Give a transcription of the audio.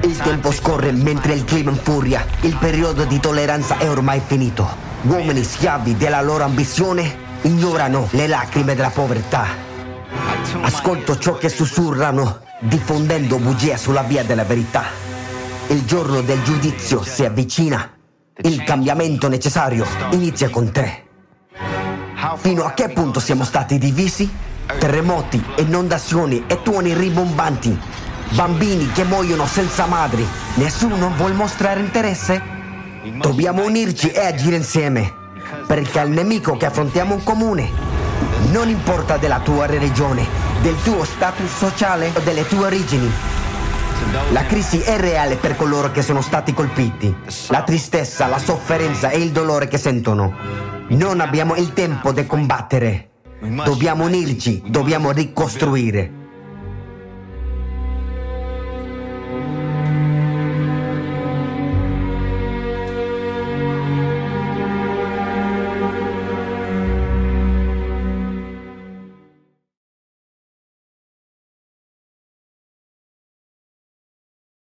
Il tempo scorre mentre il clima infuria. Il periodo di tolleranza è ormai finito. Uomini schiavi della loro ambizione ignorano le lacrime della povertà. Ascolto ciò che sussurrano, diffondendo bugie sulla via della verità. Il giorno del giudizio si avvicina. Il cambiamento necessario inizia con te. Fino a che punto siamo stati divisi? Terremoti, inondazioni e tuoni ribombanti. Bambini che muoiono senza madri. Nessuno vuole mostrare interesse? Dobbiamo unirci e agire insieme. Perché al nemico che affrontiamo in comune non importa della tua religione, del tuo status sociale o delle tue origini. La crisi è reale per coloro che sono stati colpiti. La tristezza, la sofferenza e il dolore che sentono. Non abbiamo il tempo di combattere. Dobbiamo unirci, dobbiamo ricostruire.